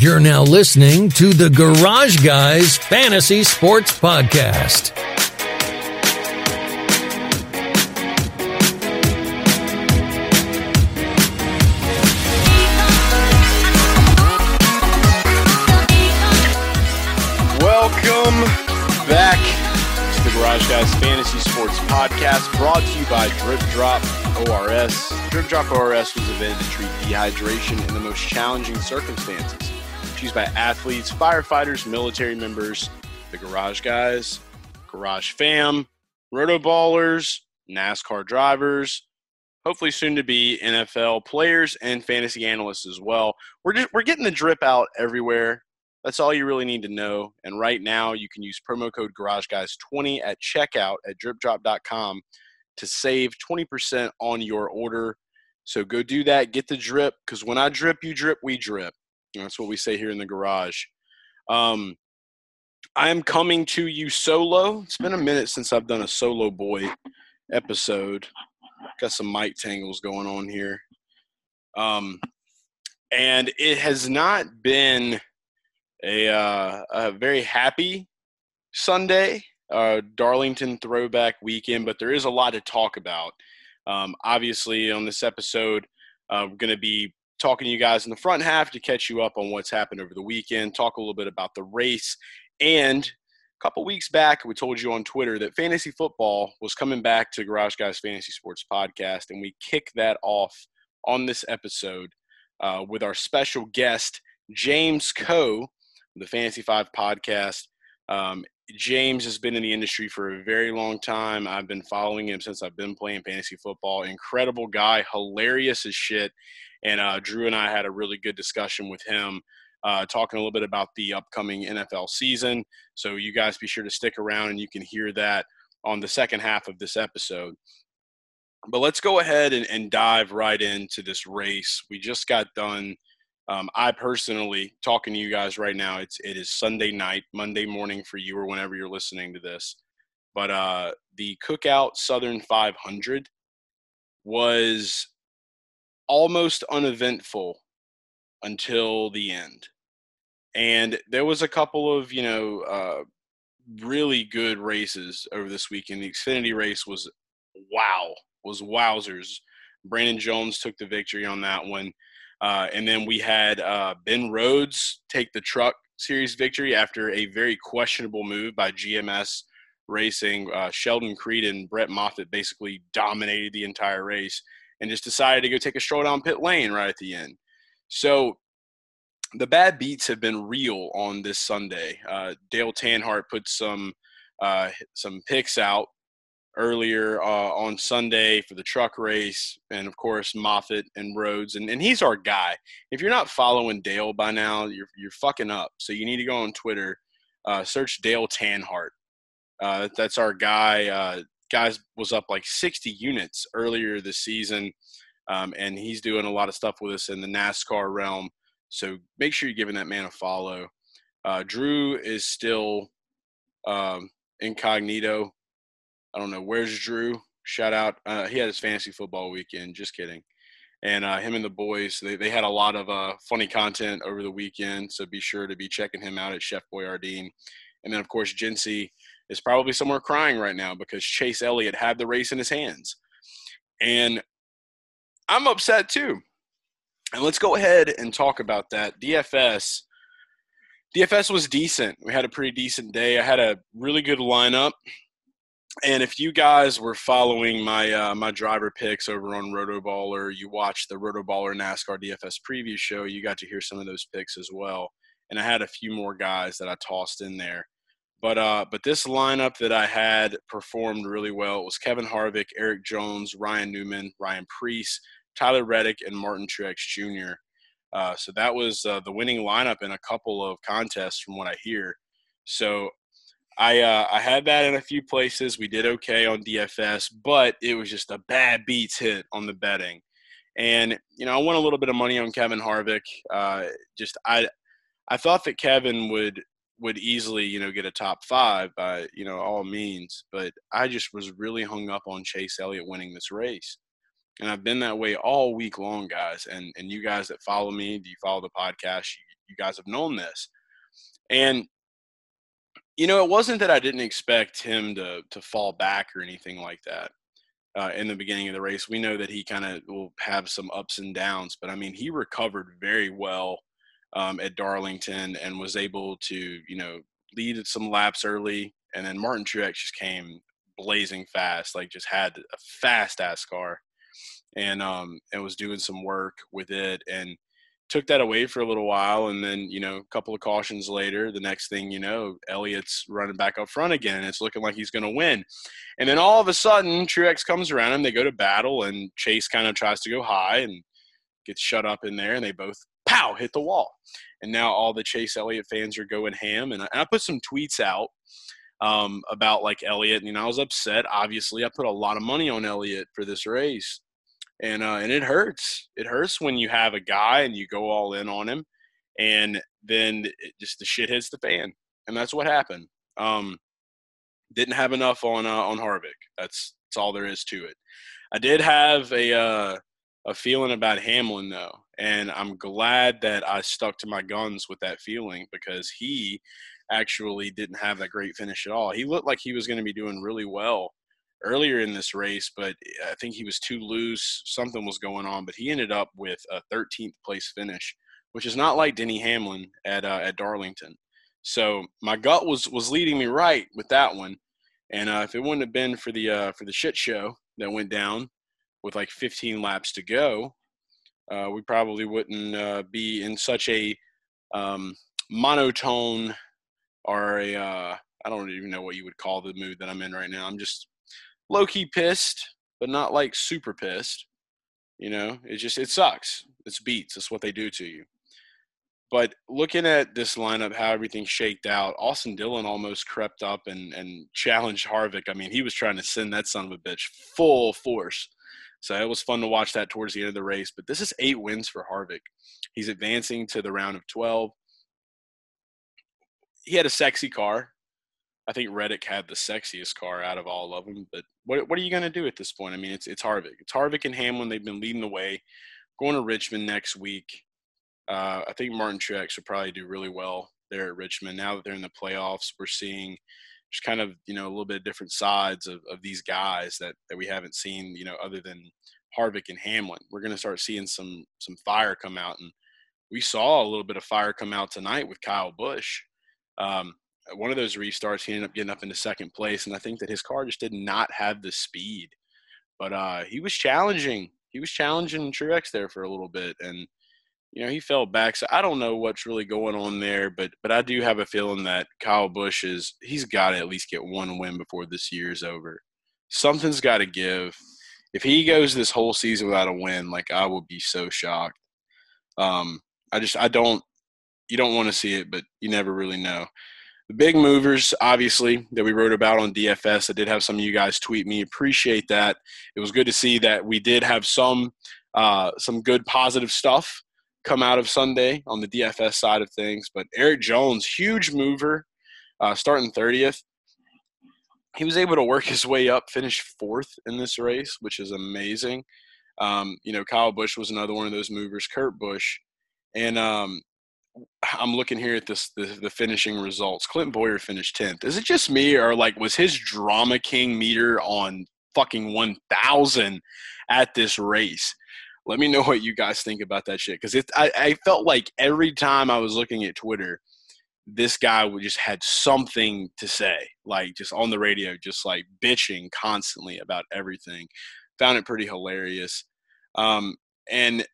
You're now listening to the Garage Guys Fantasy Sports Podcast. Welcome back to the Garage Guys Fantasy Sports Podcast, brought to you by Drip Drop ORS. Drip Drop ORS was invented to treat dehydration in the most challenging circumstances. Used by athletes, firefighters, military members, the Garage Guys, Garage Fam, Roto Ballers, NASCAR drivers, hopefully soon to be NFL players and fantasy analysts as well. We're just, we're getting the drip out everywhere. That's all you really need to know. And right now, you can use promo code GarageGuys20 at checkout at dripdrop.com to save 20% on your order. So go do that. Get the drip because when I drip, you drip, we drip. That's what we say here in the garage. Um, I am coming to you solo. It's been a minute since I've done a solo boy episode. Got some mic tangles going on here. Um, and it has not been a, uh, a very happy Sunday, uh, Darlington throwback weekend, but there is a lot to talk about. Um, obviously, on this episode, uh, we're going to be talking to you guys in the front half to catch you up on what's happened over the weekend, talk a little bit about the race, and a couple weeks back, we told you on Twitter that fantasy football was coming back to Garage Guys Fantasy Sports Podcast, and we kick that off on this episode uh, with our special guest, James Koh the Fantasy Five podcast. Um, James has been in the industry for a very long time. I've been following him since I've been playing fantasy football. Incredible guy, hilarious as shit. And uh, Drew and I had a really good discussion with him, uh, talking a little bit about the upcoming NFL season. So you guys be sure to stick around and you can hear that on the second half of this episode. But let's go ahead and, and dive right into this race. We just got done um, I personally, talking to you guys right now, it's it is Sunday night, Monday morning for you or whenever you're listening to this. But uh, the Cook Out Southern 500 was almost uneventful until the end, and there was a couple of you know uh, really good races over this weekend. The Xfinity race was wow, was wowzers. Brandon Jones took the victory on that one. Uh, and then we had uh, Ben Rhodes take the truck series victory after a very questionable move by GMS Racing. Uh, Sheldon Creed and Brett Moffitt basically dominated the entire race and just decided to go take a stroll down pit lane right at the end. So the bad beats have been real on this Sunday. Uh, Dale Tanhart put some uh, some picks out earlier uh, on Sunday for the truck race, and of course Moffitt and Rhodes, and, and he's our guy. If you're not following Dale by now, you're you're fucking up. So you need to go on Twitter, uh, search Dale Tanhart. Uh, that's our guy. Guys was up like 60 units earlier this season, um, and he's doing a lot of stuff with us in the NASCAR realm. So make sure you're giving that man a follow. Uh, Drew is still um, incognito I don't know. Where's Drew? Shout out. Uh, he had his fantasy football weekend. Just kidding. And uh, him and the boys, they, they had a lot of uh, funny content over the weekend. So be sure to be checking him out at Chef Boyardee. And then, of course, Jinsey is probably somewhere crying right now because Chase Elliott had the race in his hands. And I'm upset too. And let's go ahead and talk about that. DFS. DFS was decent. We had a pretty decent day. I had a really good lineup and if you guys were following my uh, my driver picks over on Rotoballer, you watched the Rotoballer NASCAR DFS preview show, you got to hear some of those picks as well. And I had a few more guys that I tossed in there. But uh, but this lineup that I had performed really well. It was Kevin Harvick, Erik Jones, Ryan Newman, Ryan Preece, Tyler Reddick, and Martin Truex Jr. Uh, so that was uh, the winning lineup in a couple of contests, from what I hear. So I uh, I had that in a few places. We did okay on DFS, but it was just a bad beats hit on the betting. And you know, I won a little bit of money on Kevin Harvick. Uh, just I I thought that Kevin would would easily you know get a top five by you know all means, but I just was really hung up on Chase Elliott winning this race. And I've been that way all week long, guys. And and you guys that follow me, do you follow the podcast? You, you guys have known this. And you know, it wasn't that I didn't expect him to to fall back or anything like that. Uh, in the beginning of the race, we know that he kind of will have some ups and downs, but I mean, he recovered very well um, at Darlington and was able to, you know, lead some laps early. And then Martin Truex just came blazing fast, like just had a fast ass car, and um, and was doing some work with it and took that away for a little while, and then you know a couple of cautions later, the next thing you know, Elliott's running back up front again, and it's looking like he's going to win. And then all of a sudden, Truex comes around him. They go to battle, and Chase kind of tries to go high and gets shut up in there, and they both pow hit the wall. And now all the Chase Elliott fans are going ham. And I, and I put some tweets out um, about like Elliott. And you know, I was upset. Obviously, I put a lot of money on Elliott for this race and uh, and it hurts. It hurts when you have a guy and you go all in on him, and then just the shit hits the fan, and that's what happened. Um, didn't have enough on uh, on Harvick. That's that's all there is to it. I did have a uh, a feeling about Hamlin though, and I'm glad that I stuck to my guns with that feeling because he actually didn't have that great finish at all. He looked like he was going to be doing really well earlier in this race, but I think he was too loose. Something was going on, but he ended up with a 13th place finish, which is not like Denny Hamlin at uh, at Darlington. So my gut was was leading me right with that one, and uh, if it wouldn't have been for the uh, for the shit show that went down with like 15 laps to go, uh, we probably wouldn't uh, be in such a um, monotone or a uh, I don't even know what you would call the mood that I'm in right now. I'm just low key pissed, but not like super pissed. You know, it just it sucks. It's beats. It's what they do to you. But looking at this lineup, how everything shaked out, Austin Dillon almost crept up and, and challenged Harvick. I mean, he was trying to send that son of a bitch full force. So it was fun to watch that towards the end of the race. But this is eight wins for Harvick. He's advancing to the round of 12. He had a sexy car. I think Reddick had the sexiest car out of all of them. But what what are you going to do at this point? I mean, it's it's Harvick. It's Harvick and Hamlin. They've been leading the way. Going to Richmond next week. Uh, I think Martin Truex will probably do really well there at Richmond. Now that they're in the playoffs, we're seeing just kind of you know a little bit of different sides of, of these guys that that we haven't seen you know other than Harvick and Hamlin. We're going to start seeing some some fire come out, and we saw a little bit of fire come out tonight with Kyle Busch. Um, one of those restarts, he ended up getting up into second place, and I think that his car just did not have the speed. But uh, he was challenging. He was challenging Truex there for a little bit, and you know he fell back. So I don't know what's really going on there, but but I do have a feeling that Kyle Busch is he's got to at least get one win before this year's over. Something's got to give. If he goes this whole season without a win, like I will be so shocked. Um, I just I don't. You don't want to see it, but you never really know. The big movers, obviously, that we wrote about on DFS. I did have some of you guys tweet me. Appreciate that. It was good to see that we did have some uh, some good positive stuff come out of Sunday on the DFS side of things. But Erik Jones, huge mover, uh, starting 30th. He was able to work his way up, finish fourth in this race, which is amazing. Um, you know, Kyle Busch was another one of those movers, Kurt Busch. And um, I'm looking here at this the, the, finishing results. Clint Bowyer finished 10th. Is it just me or like was his drama king meter on fucking 1000 at this race? Let me know what you guys think about that shit because it I, I felt like every time I was looking at Twitter, this guy would just had something to say, like just on the radio, just like bitching constantly about everything. Found it pretty hilarious. Um, and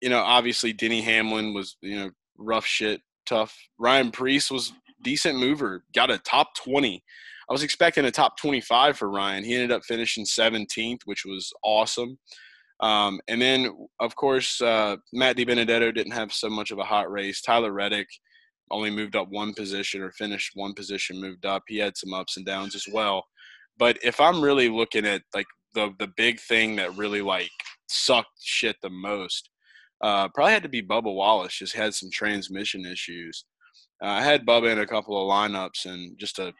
you know, obviously Denny Hamlin was, you know, rough shit, tough. Ryan Preece was decent mover, got a top 20. I was expecting a top 25 for Ryan. He ended up finishing 17th, which was awesome. Um, and then, of course, uh, Matt DiBenedetto didn't have so much of a hot race. Tyler Reddick only moved up one position or finished one position, moved up. He had some ups and downs as well. But if I'm really looking at like the the big thing that really like sucked shit the most, uh, probably had to be Bubba Wallace. Just had some transmission issues. Uh, I had Bubba in a couple of lineups and just a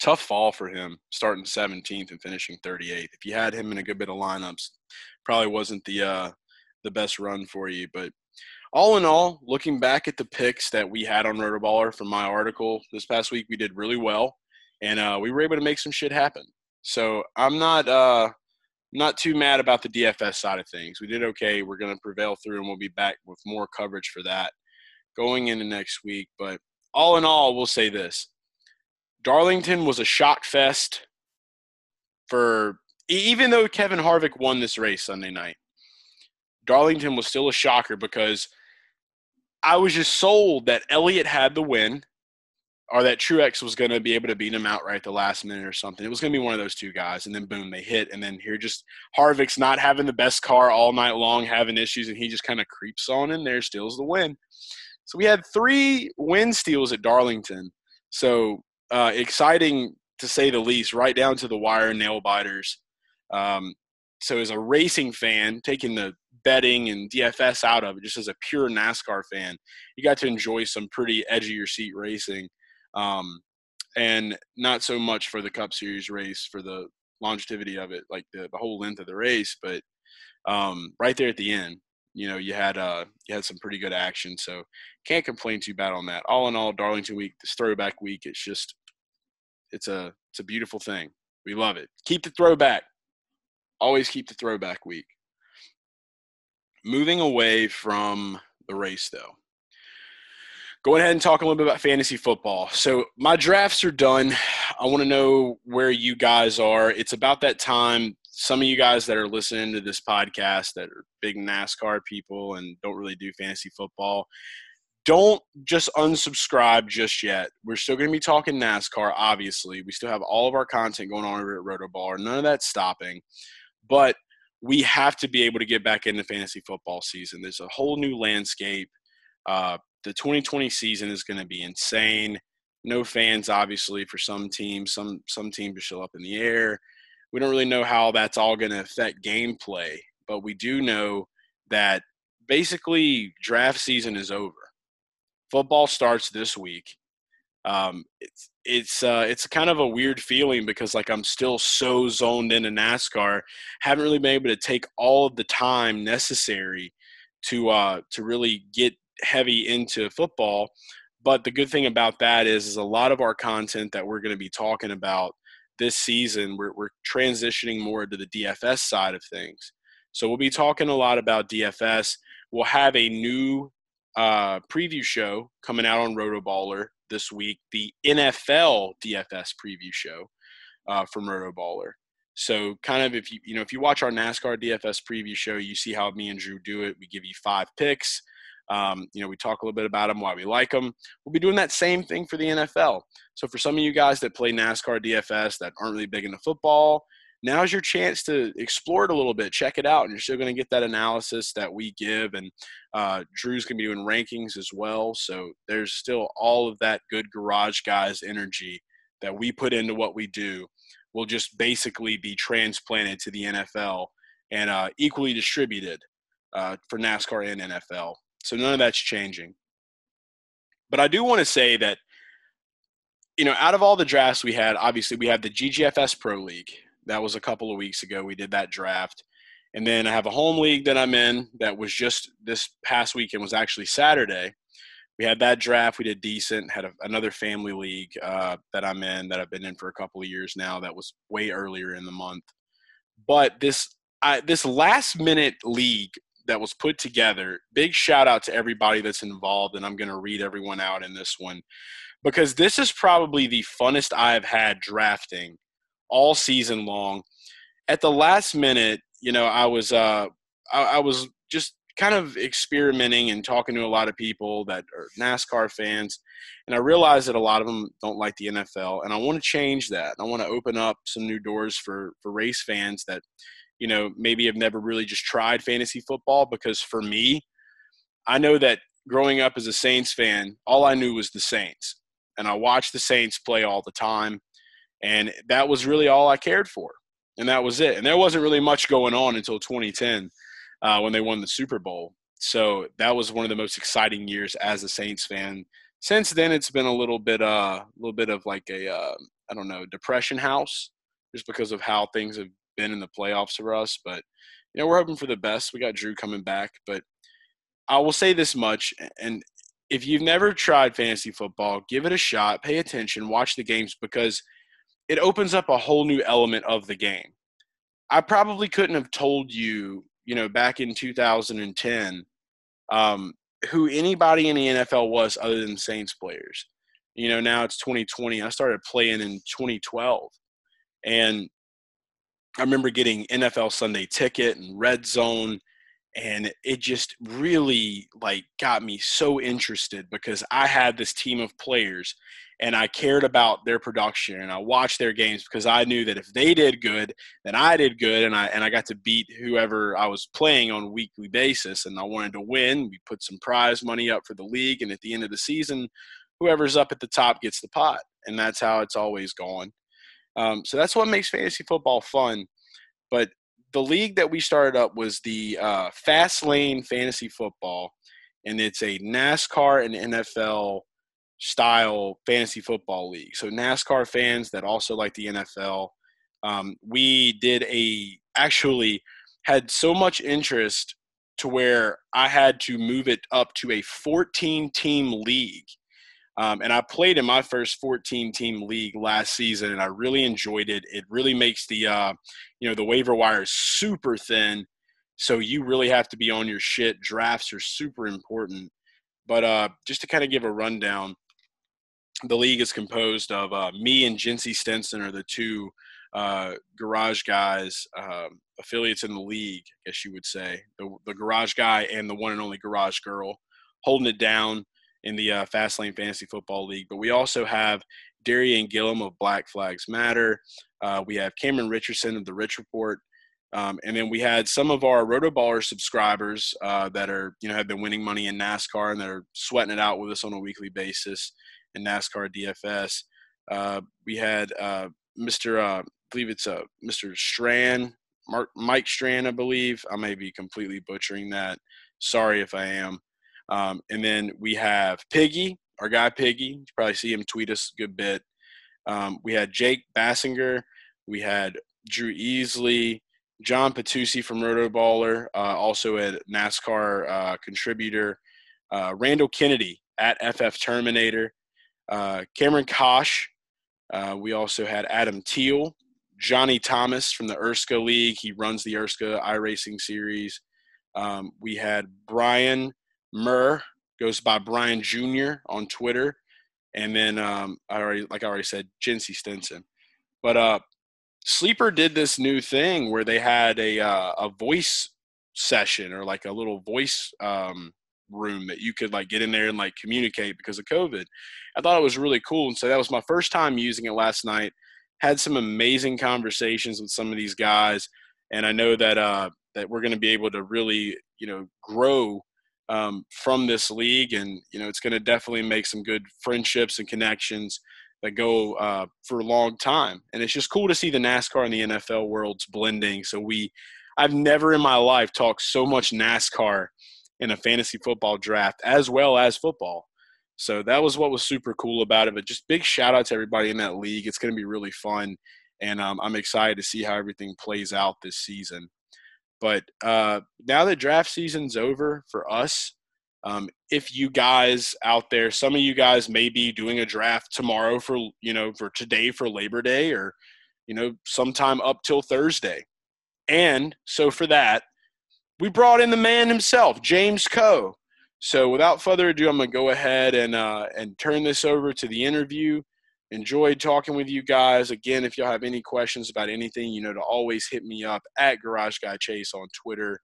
tough fall for him, starting 17th and finishing 38th. If you had him in a good bit of lineups, probably wasn't the uh, the best run for you. But all in all, looking back at the picks that we had on Rotoballer from my article this past week, we did really well, and uh, we were able to make some shit happen. So I'm not uh, not too mad about the DFS side of things. We did okay. We're to prevail through, and we'll be back with more coverage for that going into next week. But all in all, we'll say this: Darlington was a shot fest for even though Kevin Harvick won this race Sunday night. Darlington was still a shocker because I was just sold that Elliott had the win or that Truex was going to be able to beat him outright the last minute or something. It was going to be one of those two guys. And then boom, they hit. And then here just Harvick's not having the best car all night long, having issues, and he just kind of creeps on in there, steals the win. So we had three win steals at Darlington. So uh, exciting to say the least, right down to the wire nail biters. Um, so as a racing fan, taking the betting and DFS out of it, just as a pure NASCAR fan, you got to enjoy some pretty edge of your seat racing, um, and not so much for the Cup Series race for the longevity of it, like the, the whole length of the race, but um, right there at the end, you know, you had uh, you had some pretty good action, so can't complain too bad on that. All in all, Darlington week, this throwback week, it's just it's a it's a beautiful thing. We love it. Keep the throwback. Always keep the throwback week. Moving away from the race, though, going ahead and talk a little bit about fantasy football. So my drafts are done. I want to know where you guys are. It's about that time. Some of you guys that are listening to this podcast that are big NASCAR people and don't really do fantasy football, don't just unsubscribe just yet. We're still going to be talking NASCAR, obviously. We still have all of our content going on over at Roto Rotoballer. None of that's stopping. But we have to be able to get back into fantasy football season. There's a whole new landscape. Uh, the 2020 season is going to be insane. No fans, obviously, for some teams. Some some teams are still up in the air. We don't really know how that's all going to affect gameplay, but we do know that basically draft season is over. Football starts this week. Um, it's it's uh, it's kind of a weird feeling because like I'm still so zoned into NASCAR, haven't really been able to take all of the time necessary to uh, to really get heavy into football. But the good thing about that is, is a lot of our content that we're going to be talking about this season, we're, we're transitioning more to the DFS side of things. So we'll be talking a lot about DFS. We'll have a new uh, preview show coming out on Rotoballer this week the NFL DFS preview show uh, from Rotoballer. So kind of if you you know if you watch our NASCAR DFS preview show, you see how me and Drew do it. We give you five picks. Um, you know, we talk a little bit about them, why we like them. We'll be doing that same thing for the NFL. So for some of you guys that play NASCAR DFS that aren't really big into football, now's your chance to explore it a little bit, check it out, and you're still going to get that analysis that we give. And uh, Drew's going to be doing rankings as well. So there's still all of that good garage guys energy that we put into what we do will just basically be transplanted to the NFL and uh, equally distributed uh, for NASCAR and NFL. So none of that's changing. But I do want to say that, you know, out of all the drafts we had, obviously we have the GGFS Pro League, that was a couple of weeks ago. We did that draft. And then I have a home league that I'm in that was just this past weekend was actually Saturday. We had that draft. We did decent. Had a, another family league uh, that I'm in that I've been in for a couple of years now. That was way earlier in the month. But this I, this last minute league that was put together. Big shout out to everybody that's involved, and I'm going to read everyone out in this one because this is probably the funnest I've had drafting all season long. At the last minute, you know, I was uh, I, I was just kind of experimenting and talking to a lot of people that are NASCAR fans, and I realized that a lot of them don't like the NFL, and I want to change that. I want to open up some new doors for for race fans that, you know, maybe have never really just tried fantasy football. Because for me, I know that growing up as a Saints fan, all I knew was the Saints, and I watched the Saints play all the time. And that was really all I cared for. And that was it. And there wasn't really much going on until 2010 uh, when they won the Super Bowl. So that was one of the most exciting years as a Saints fan. Since then, it's been a little bit, uh, a little bit of like a, uh, I don't know, depression house, just because of how things have been in the playoffs for us. But you know, we're hoping for the best. We got Drew coming back, but I will say this much, and if you've never tried fantasy football, give it a shot. Pay attention, watch the games because it opens up a whole new element of the game. I probably couldn't have told you, you know, back in 2010, um, who anybody in the NFL was other than Saints players. You know, now it's 2020. I started playing in 2012. And I remember getting NFL Sunday ticket and red zone and it just really like got me so interested because I had this team of players and I cared about their production and I watched their games because I knew that if they did good, then I did good and I and I got to beat whoever I was playing on a weekly basis and I wanted to win. We put some prize money up for the league and at the end of the season, whoever's up at the top gets the pot and that's how it's always gone. Um, so that's what makes fantasy football fun. But the league that we started up was the uh, Fast Lane Fantasy Football, and it's a NASCAR and NFL style fantasy football league. So NASCAR fans that also like the NFL. Um, we did a actually had so much interest to where I had to move it up to a 14 team league um, and I played in my first 14 team league last season, and I really enjoyed it. It really makes the uh, you know the waiver wire super thin, so you really have to be on your shit. Drafts are super important. But uh, just to kind of give a rundown, the league is composed of uh, me and Jinsey Stenson are the two uh, garage guys, um, affiliates in the league, I guess you would say. The, the garage guy and the one and only garage girl holding it down in the uh, Fast Lane Fantasy Football League. But we also have Darian Gillum of Black Flags Matter. Uh, we have Cameron Richardson of the Rich Report. Um, and then we had some of our Rotoballer subscribers uh, that are, you know, have been winning money in NASCAR and they're sweating it out with us on a weekly basis in NASCAR DFS. Uh, we had uh, Mr. Uh, I believe it's uh, Mr. Strand, Mark, Mike Strand, I believe. I may be completely butchering that. Sorry if I am. Um, and then we have Piggy, our guy Piggy. You probably see him tweet us a good bit. Um, we had Jake Bassinger. We had Drew Easley, John Patusi from Rotoballer, uh, also a NASCAR uh, contributor. Uh, Randall Kennedy at FF Terminator. Uh, Cameron Kosh. Uh, we also had Adam Teal. Johnny Thomas from the Erska League. He runs the Erska iRacing series. Um, we had Brian Murr goes by Brian Jr. on Twitter, and then um, I already, like I already said, Jinsey Stinson. But uh, Sleeper did this new thing where they had a uh, a voice session or like a little voice um, room that you could like get in there and like communicate because of COVID. I thought it was really cool, and so that was my first time using it last night. Had some amazing conversations with some of these guys, and I know that uh, that we're going to be able to really you know grow um, from this league, and you know it's going to definitely make some good friendships and connections that go uh, for a long time. And it's just cool to see the NASCAR and the NFL worlds blending. So we, I've never in my life talked so much NASCAR in a fantasy football draft as well as football. So that was what was super cool about it. But just big shout out to everybody in that league. It's going to be really fun, and um, I'm excited to see how everything plays out this season. But uh, now that draft season's over for us, um, if you guys out there, some of you guys may be doing a draft tomorrow for you know for today for Labor Day or you know sometime up till Thursday, and so for that we brought in the man himself, James Koh. So without further ado, I'm gonna go ahead and uh, and turn this over to the interview enjoyed talking with you guys. Again, if y'all have any questions about anything, you know, to always hit me up at Garage Guy Chase on Twitter.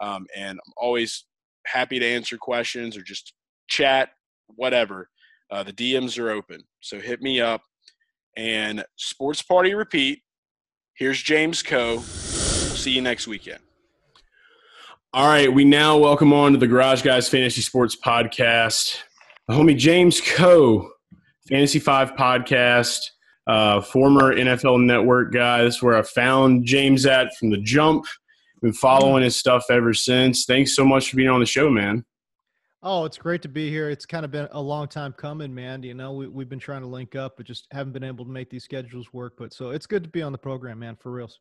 Um, and I'm always happy to answer questions or just chat, whatever. Uh, the DMs are open. So hit me up. And Sports Party Repeat. Here's James Koh. See you next weekend. All right, we now welcome on to the Garage Guys Fantasy Sports Podcast. The homie James Koh Fantasy Five podcast, uh, former NFL Network guy. This is where I found James at from the jump. Been following his stuff ever since. Thanks so much for being on the show, man. Oh, it's great to be here. It's kind of been a long time coming, man. You know, we, we've been trying to link up, but just haven't been able to make these schedules work. But so it's good to be on the program, man, for reals.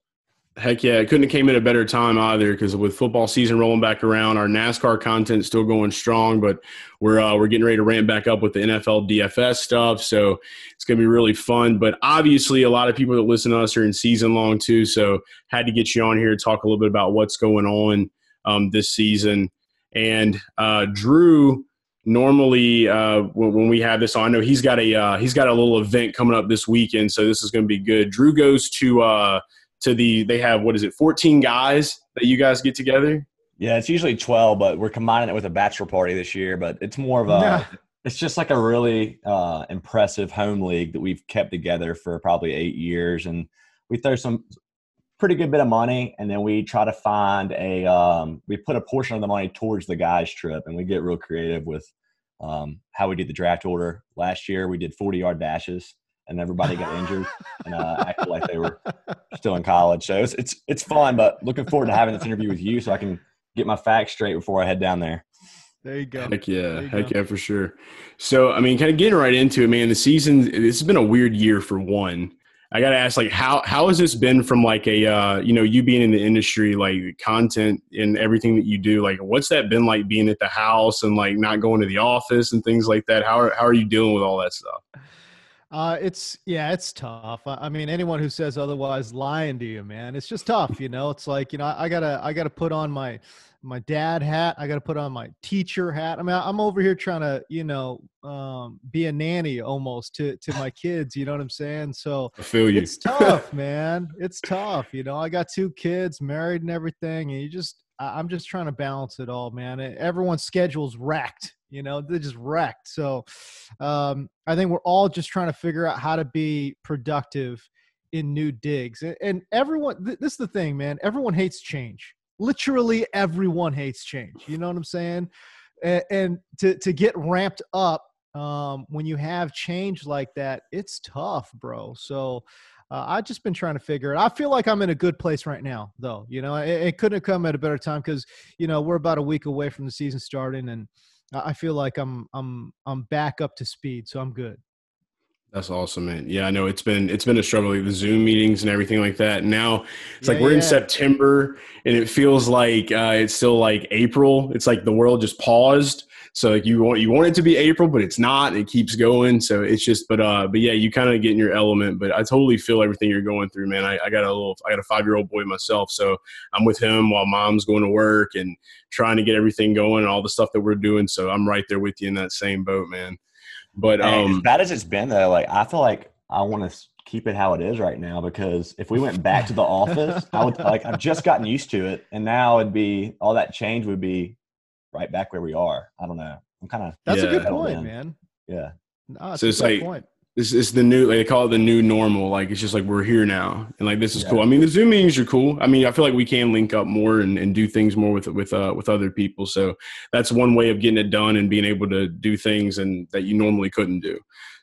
Heck yeah, it couldn't have came at a better time either because with football season rolling back around, our NASCAR content still going strong, but we're uh, we're getting ready to ramp back up with the NFL DFS stuff. So it's gonna be really fun. But obviously, a lot of people that listen to us are in season long too. So had to get you on here to talk a little bit about what's going on um, this season. And uh, Drew, normally uh, when, we have this on, I know he's got a uh, he's got a little event coming up this weekend, so this is going to be good. Drew goes to uh, to the they have what is it 14 guys that you guys get together? Yeah it's usually 12 but we're combining it with a bachelor party this year but it's more of a yeah. it's just like a really uh, impressive home league that we've kept together for probably eight years and we throw some pretty good bit of money and then we try to find a um, we put a portion of the money towards the guys trip and we get real creative with um, how we did the draft order. Last year we did 40 yard dashes and everybody got injured and uh, acted like they were still in college. So it's, it's it's fun, but looking forward to having this interview with you so I can get my facts straight before I head down there. There you go. Heck yeah, heck go. yeah, for sure. So I mean, kind of getting right into it, man. The season this has been a weird year for one. I got to ask, like, how how has this been from like a uh, you know you being in the industry, like content and everything that you do? Like, what's that been like being at the house and like not going to the office and things like that? How are, how are you dealing with all that stuff? Uh, it's yeah, it's tough. I, I, mean, anyone who says otherwise lying to you, man. It's just tough, you know. It's like you know, I, I gotta I gotta put on my my dad hat. I gotta put on my teacher hat. I mean, I'm over here trying to you know um, be a nanny almost to to my kids. You know what I'm saying? So I feel you. It's tough, man. It's tough. You know, I got two kids, married and everything, and you just I'm just trying to balance it all, man. Everyone's schedule's wrecked you know they're just wrecked so um, i think we're all just trying to figure out how to be productive in new digs and, everyone th- this is the thing man everyone hates change literally everyone hates change you know what i'm saying and, and to, to get ramped up um, when you have change like that it's tough bro so uh, I've just been trying to figure it. I feel like I'm in a good place right now, though. You know, it, it couldn't have come at a better time because you know we're about a week away from the season starting, and I feel like I'm I'm I'm back up to speed, so I'm good. That's awesome, man. Yeah, I know it's been it's been a struggle, like the Zoom meetings and everything like that. Now it's yeah, like we're yeah. in September, and it feels like uh, it's still like April. It's like the world just paused. So like you want you want it to be April, but it's not. It keeps going. So it's just, but uh, but yeah, you kind of get in your element. But I totally feel everything you're going through, man. I, I got a little, I got a five year old boy myself, so I'm with him while mom's going to work and trying to get everything going and all the stuff that we're doing. So I'm right there with you in that same boat, man. But um, as bad as it's been, though, like I feel like I want to keep it how it is right now because if we went back to the office, I would like I've just gotten used to it, and now it'd be all that change would be right back where we are. I don't know. I'm kind of that's yeah. a good point, man. Yeah. No, so it's like point. It's, it's the new like they call it the new normal. Like it's just like we're here now. And like this is yeah. cool. I mean the zoom meetings are cool. I mean i feel like we can link up more and, and do things more with with uh with other people. So that's one way of getting it done and being able to do things and that you normally couldn't do.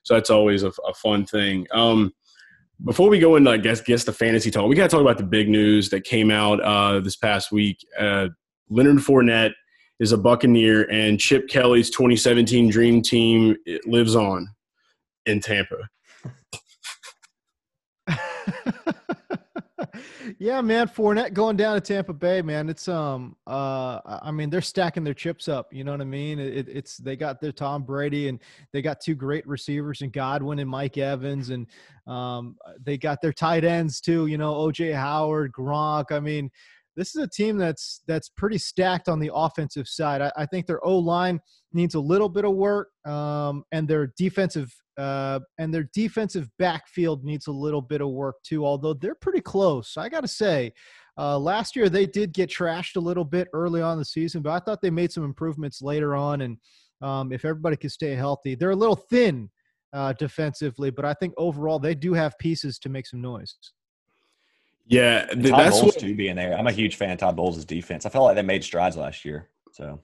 So that's always a, a fun thing. Um before we go into i guess guess the fantasy talk we got to talk about the big news that came out uh this past week. Uh leonard Fournette is a buccaneer and chip kelly's 2017 dream team lives on in Tampa. yeah, man, Fournette going down to Tampa Bay, man. It's um, uh, I mean, they're stacking their chips up. You know what I mean? It, it's they got their Tom Brady and they got two great receivers in Godwin and Mike Evans, and um, they got their tight ends too. You know, OJ Howard, Gronk. I mean, this is a team that's that's pretty stacked on the offensive side. I, I think their O line needs a little bit of work, um, and their defensive uh, and their defensive backfield needs a little bit of work too. Although they're pretty close, I got to say. Uh, last year they did get trashed a little bit early on the season, but I thought they made some improvements later on. And um, if everybody can stay healthy, they're a little thin uh, defensively, but I think overall they do have pieces to make some noise. Yeah, th- Todd that's Bowles what too being there. I'm a huge fan of Todd Bowles' defense. I felt like they made strides last year. So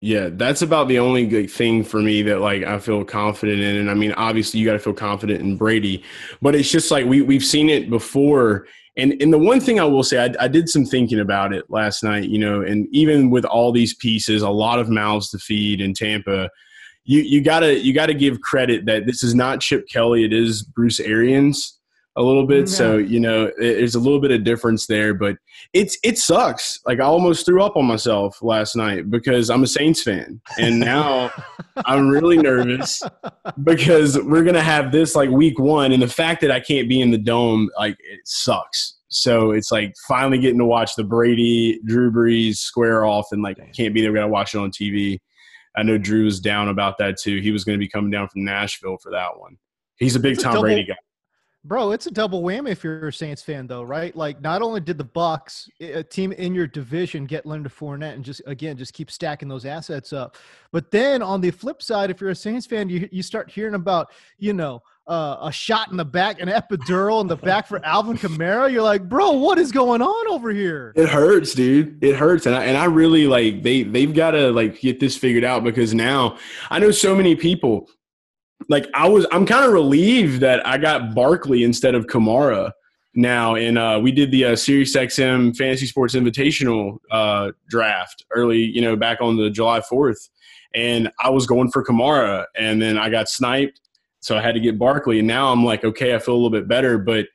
yeah, that's about the only good thing for me that like I feel confident in. And I mean, obviously you got to feel confident in Brady, but it's just like we we've seen it before. And and the one thing I will say, I, I did some thinking about it last night, you know, and even with all these pieces, a lot of mouths to feed in Tampa. You you gotta you gotta give credit that this is not Chip Kelly, it is Bruce Arians a little bit. So you know, there's a little bit of difference there, but it's it sucks. Like I almost threw up on myself last night because I'm a Saints fan, and now I'm really nervous because we're gonna have this like week one, and the fact that I can't be in the dome, like it sucks. So it's like finally getting to watch the Brady Drew Brees square off, and like can't be there. We gotta watch it on TV. I know Drew was down about that too. He was going to be coming down from Nashville for that one. He's a big Tom double, Brady guy. Bro, it's a double whammy if you're a Saints fan, though, right? Like, not only did the Bucs, a team in your division, get Leonard Fournette and just again just keep stacking those assets up, but then on the flip side, if you're a Saints fan, you you start hearing about you know uh, a shot in the back, an epidural in the back for Alvin Kamara. You're like, bro, what is going on over here? It hurts, dude. It hurts, and I and I really like they they've got to like get this figured out because now I know so many people like I was I'm kind of relieved that I got Barkley instead of Kamara now and uh, we did the uh, Sirius XM Fantasy Sports Invitational uh, draft early, you know, back on the July 4th. And I was going for Kamara and then I got sniped. So I had to get Barkley. And now I'm like, okay, I feel a little bit better. But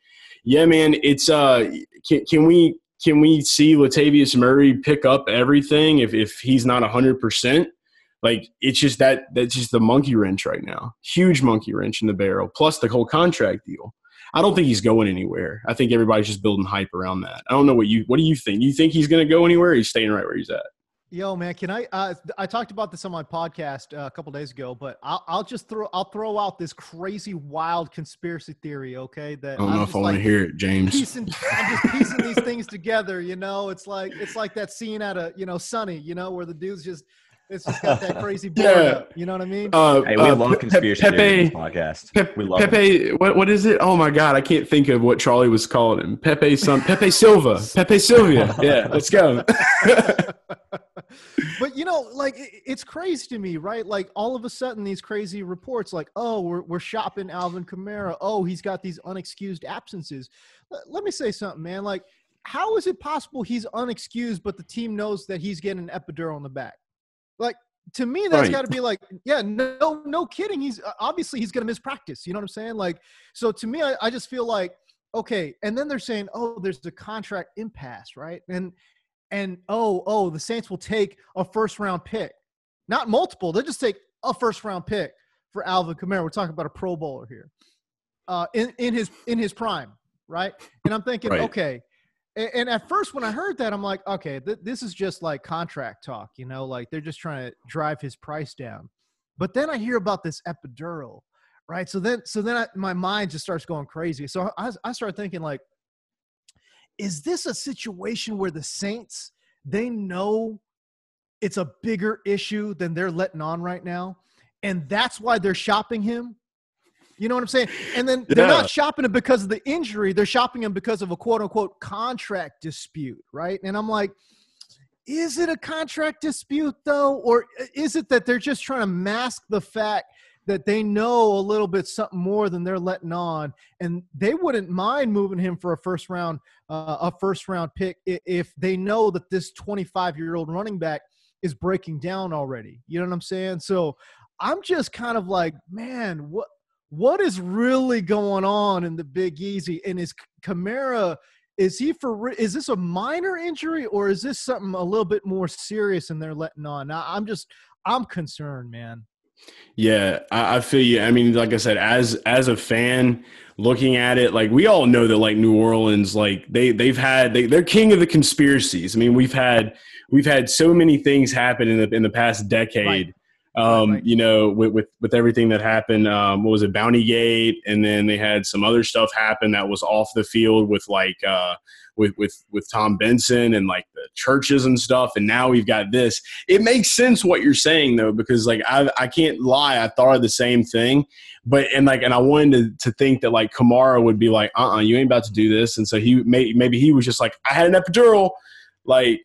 yeah, man, it's uh can, can we can we see Latavius Murray pick up everything if, if he's not hundred percent? Like it's just that that's just the monkey wrench right now. Huge monkey wrench in the barrel, plus the whole contract deal. I don't think he's going anywhere. I think everybody's just building hype around that. I don't know what you what do you think? You think he's going to go anywhere? he's staying right where he's at. Yo, man, can I? Uh, I talked about this on my podcast uh, a couple days ago, but I'll, I'll just throw I'll throw out this crazy, wild conspiracy theory. Okay, that I don't I'm know if I like want to hear it, James. Piecing, I'm just piecing these things together. You know, it's like it's like that scene at a you know Sunny, you know, where the dude's just it's just got that crazy board yeah. Up, you know what I mean? Uh, hey, we uh, love conspiracy Pepe, theories podcast. Pe- we love Pepe. What what is it? Oh my god, I can't think of what Charlie was calling him. Pepe son. Pepe Silva. Pepe Sylvia. Yeah, let's go. but you know, like it's crazy to me, right? Like all of a sudden, these crazy reports, like, oh, we're we're shopping Alvin Kamara. Oh, he's got these unexcused absences. Let me say something, man. Like, how is it possible he's unexcused, but the team knows that he's getting an epidural in the back? Like to me, that's right. got to be like, yeah, no, no kidding. He's uh, obviously he's going to miss practice. You know what I'm saying? Like, so to me, I, I just feel like, okay. And then they're saying, oh, there's a contract impasse, right? And and oh, oh, the Saints will take a first round pick, not multiple. They'll just take a first round pick for Alvin Kamara. We're talking about a Pro Bowler here, uh, in in his in his prime, right? And I'm thinking, right. okay, and at first when i heard that i'm like okay th- this is just like contract talk you know like they're just trying to drive his price down. But then i hear about this epidural right? So then so then I, my mind just starts going crazy. So I, I start thinking like is this a situation where the saints they know it's a bigger issue than they're letting on right now? And that's why they're shopping him you know what I'm saying? And then they're not shopping him because of the injury. They're shopping him because of a quote unquote contract dispute, right? And I'm like, is it a contract dispute though? Or is it that they're just trying to mask the fact that they know a little bit something more than they're letting on and they wouldn't mind moving him for a first round uh, a first round pick if they know that this 25 year old running back is breaking down already you know what i'm saying so i'm just kind of like man what what is really going on in the Big Easy? And is Kamara is he for is this a minor injury or is this something a little bit more serious and they're letting on? Now, I'm just I'm concerned, man. Yeah, I, I feel you. I mean, like I said, as as a fan looking at it, like we all know that like New Orleans, like they they've had they, they're king of the conspiracies. I mean, we've had we've had so many things happen in the in the past decade. Right um, right. you know, with, with, with everything that happened. Um, what was it, Bounty Gate, and then they had some other stuff happen that was off the field with like uh, with with with Tom Benson and like the churches and stuff. And now we've got this. It makes sense what you're saying though, because like I I can't lie, I thought of the same thing. But and like and I wanted to, to think that like Kamara would be like, uh, uh-uh, you ain't about to do this. And so he may, maybe he was just like, I had an epidural, like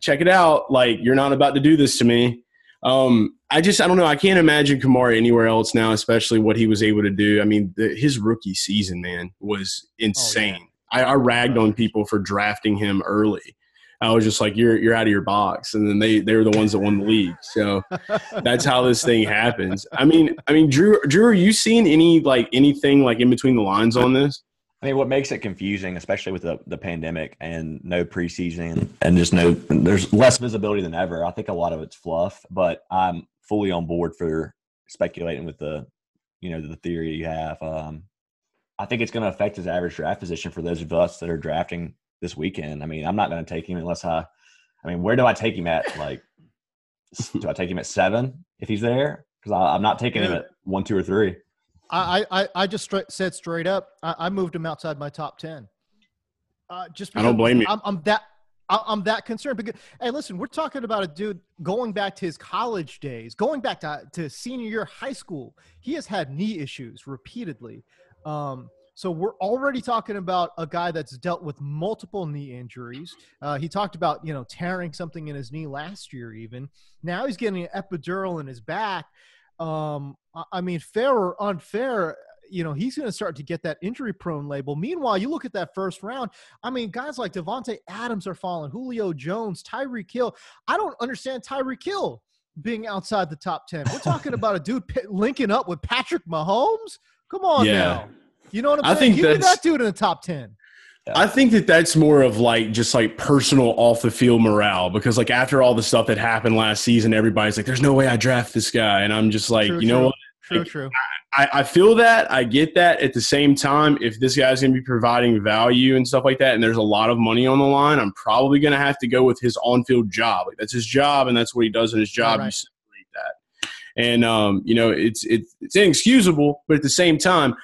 check it out, like you're not about to do this to me. Um, I just I don't know. I can't imagine Kamara anywhere else now, especially what he was able to do. I mean, the, his rookie season, man, was insane. Oh, yeah. I, I ragged on people for drafting him early. I was just like, "You're you're out of your box," and then they they're the ones that won the league. So that's how this thing happens. I mean, I mean, Drew, Drew, are you seeing any like anything like in between the lines on this? I mean, what makes it confusing, especially with the, the pandemic and no preseason and just no, there's less visibility than ever. I think a lot of it's fluff, but I'm fully on board for speculating with the, you know, the theory you have. Um, I think it's going to affect his average draft position for those of us that are drafting this weekend. I mean, I'm not going to take him unless I, I mean, where do I take him at? Like, do I take him at seven if he's there? Because I'm not taking him at one, two, or three. I, I, I just straight, said straight up, I, I, moved him outside my top 10. Uh, just I don't blame you. I'm, I'm that I'm that concerned because hey, listen, we're talking about a dude going back to his college days, going back to, to senior year high school. He has had knee issues repeatedly. Um, so we're already talking about a guy that's dealt with multiple knee injuries. Uh, he talked about you know tearing something in his knee last year. Even now he's getting an epidural in his back. Um, I mean, fair or unfair, you know, he's going to start to get that injury prone label. Meanwhile, you look at that first round. I mean, guys like Davante Adams are falling, Julio Jones, Tyreek Hill. I don't understand Tyreek Hill being outside the top 10. We're talking about a dude linking up with Patrick Mahomes. Come on yeah. now. You know what I'm saying? I think Give me that dude in the top 10. I think that that's more of like just like personal off the field morale because like after all the stuff that happened last season, everybody's like, "There's no way I draft this guy," and I'm just like, true, you know what? True, like, true. I, I feel that I get that. At the same time, if this guy's going to be providing value and stuff like that, and there's a lot of money on the line, I'm probably going to have to go with his on-field job. Like that's his job, and that's what he does in his job. Right. You separate that, and um, you know, it's it's it's inexcusable, but at the same time,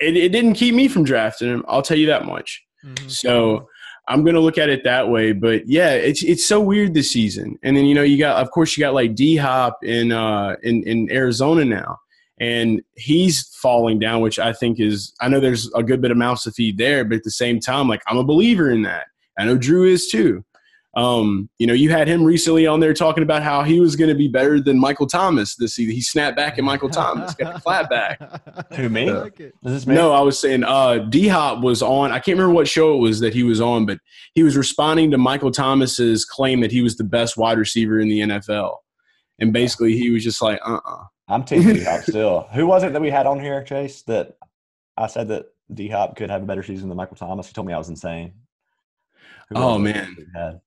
it, it didn't keep me from drafting him. I'll tell you that much. Mm-hmm. So I'm going to look at it that way. But yeah, it's it's so weird this season. And then you know you got of course you got like D Hop in uh in in Arizona now, and he's falling down, which I think is I know there's a good bit of mouths to feed there, but at the same time, like I'm a believer in that. I know Drew is too. Um, you know, you had him recently on there talking about how he was going to be better than Michael Thomas this season. He snapped back at Michael Thomas, got the flat back. Who me? Uh, no, I was saying uh, D Hop was on. I can't remember what show it was that he was on, but he was responding to Michael Thomas's claim that he was the best wide receiver in the NFL, and basically he was just like, uh, uh-uh. uh I'm team D Hop still. Who was it that we had on here, Chase? That I said that D Hop could have a better season than Michael Thomas. He told me I was insane. Who oh man, I'm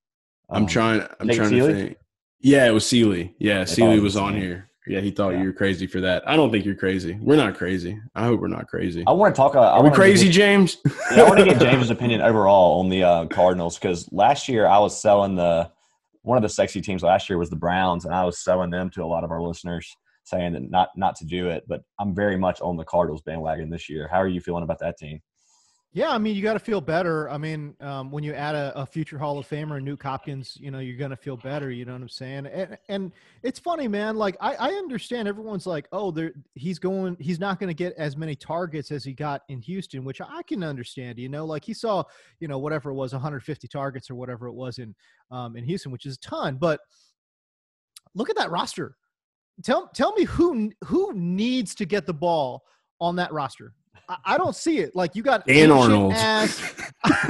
um, trying. I'm trying to think. Yeah, it was Sealy. Yeah, Sealy was on here. Yeah, he thought yeah. you were crazy for that. I don't think you're crazy. We're not crazy. I hope we're not crazy. I want to talk. Uh, Are we crazy, get, James? yeah, I want to get James' opinion overall on the uh, Cardinals because last year I was selling the one of the sexy teams last year was the Browns, and I was selling them to a lot of our listeners, saying that not not to do it. But I'm very much on the Cardinals bandwagon this year. How are you feeling about that team? Yeah, I mean, you got to feel better. I mean, um, when you add a, a, future Hall of Famer, Nuk Hopkins, you know, you're going to feel better. You know what I'm saying? And, and it's funny, man. Like, I, I understand everyone's like, oh, there, he's going, he's not going to get as many targets as he got in Houston, which I can understand. You know, like he saw, you know, whatever it was, 150 targets or whatever it was in, um, in Houston, which is a ton. But look at that roster. Tell, tell me who, who needs to get the ball on that roster. I don't see it. Like you got Dan Arnold, ass,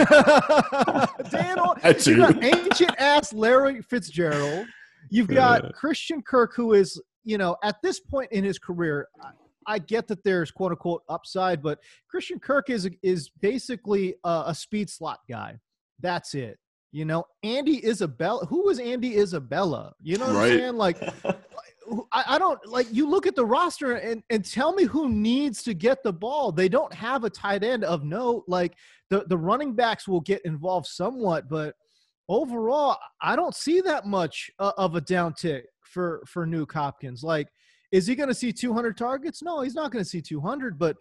Dan Arnold. You got ancient ass Larry Fitzgerald. You've got Christian Kirk, who is you know at this point in his career. I, I get that there's quote unquote upside, but Christian Kirk is is basically a, a speed slot guy. That's it. You know, Andy Isabella. Who was Andy Isabella? You know what right. I'm saying? Like, I, I, don't like you look at the roster and, and tell me who needs to get the ball. They don't have a tight end of note. Like the, the running backs will get involved somewhat, but overall, I don't see that much uh, of a downtick for for Nuk Hopkins. Like, is he going to see 200 targets? No, he's not going to see 200. But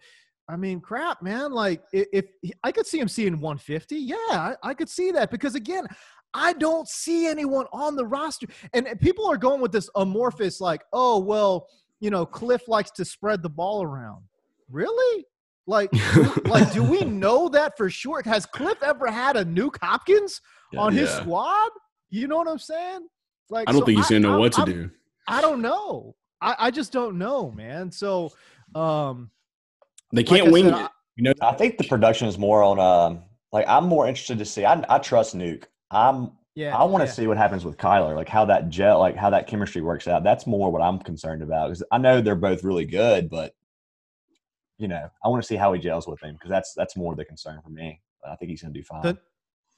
I mean, crap, man. Like, if, if I could see him seeing 150, yeah, I, I could see that because again, I don't see anyone on the roster. And people are going with this amorphous, like, oh, well, you know, Cliff likes to spread the ball around. Really? Like, like, do we know that for sure? Has Cliff ever had a Nuk Hopkins on yeah. his squad? You know what I'm saying? Like, I don't so think he's gonna know I, what to I'm, do. I don't know. I, I just don't know, man. So, um, they can't like wing said, it. You know, I think the production is more on. Um, like, I'm more interested to see. I, I trust Nuk. I'm yeah, I want to yeah. see what happens with Kyler, like how that gel, like how that chemistry works out. That's more what I'm concerned about because I know they're both really good, but you know, I want to see how he gels with him because that's that's more the concern for me. I think he's going to do fine. The,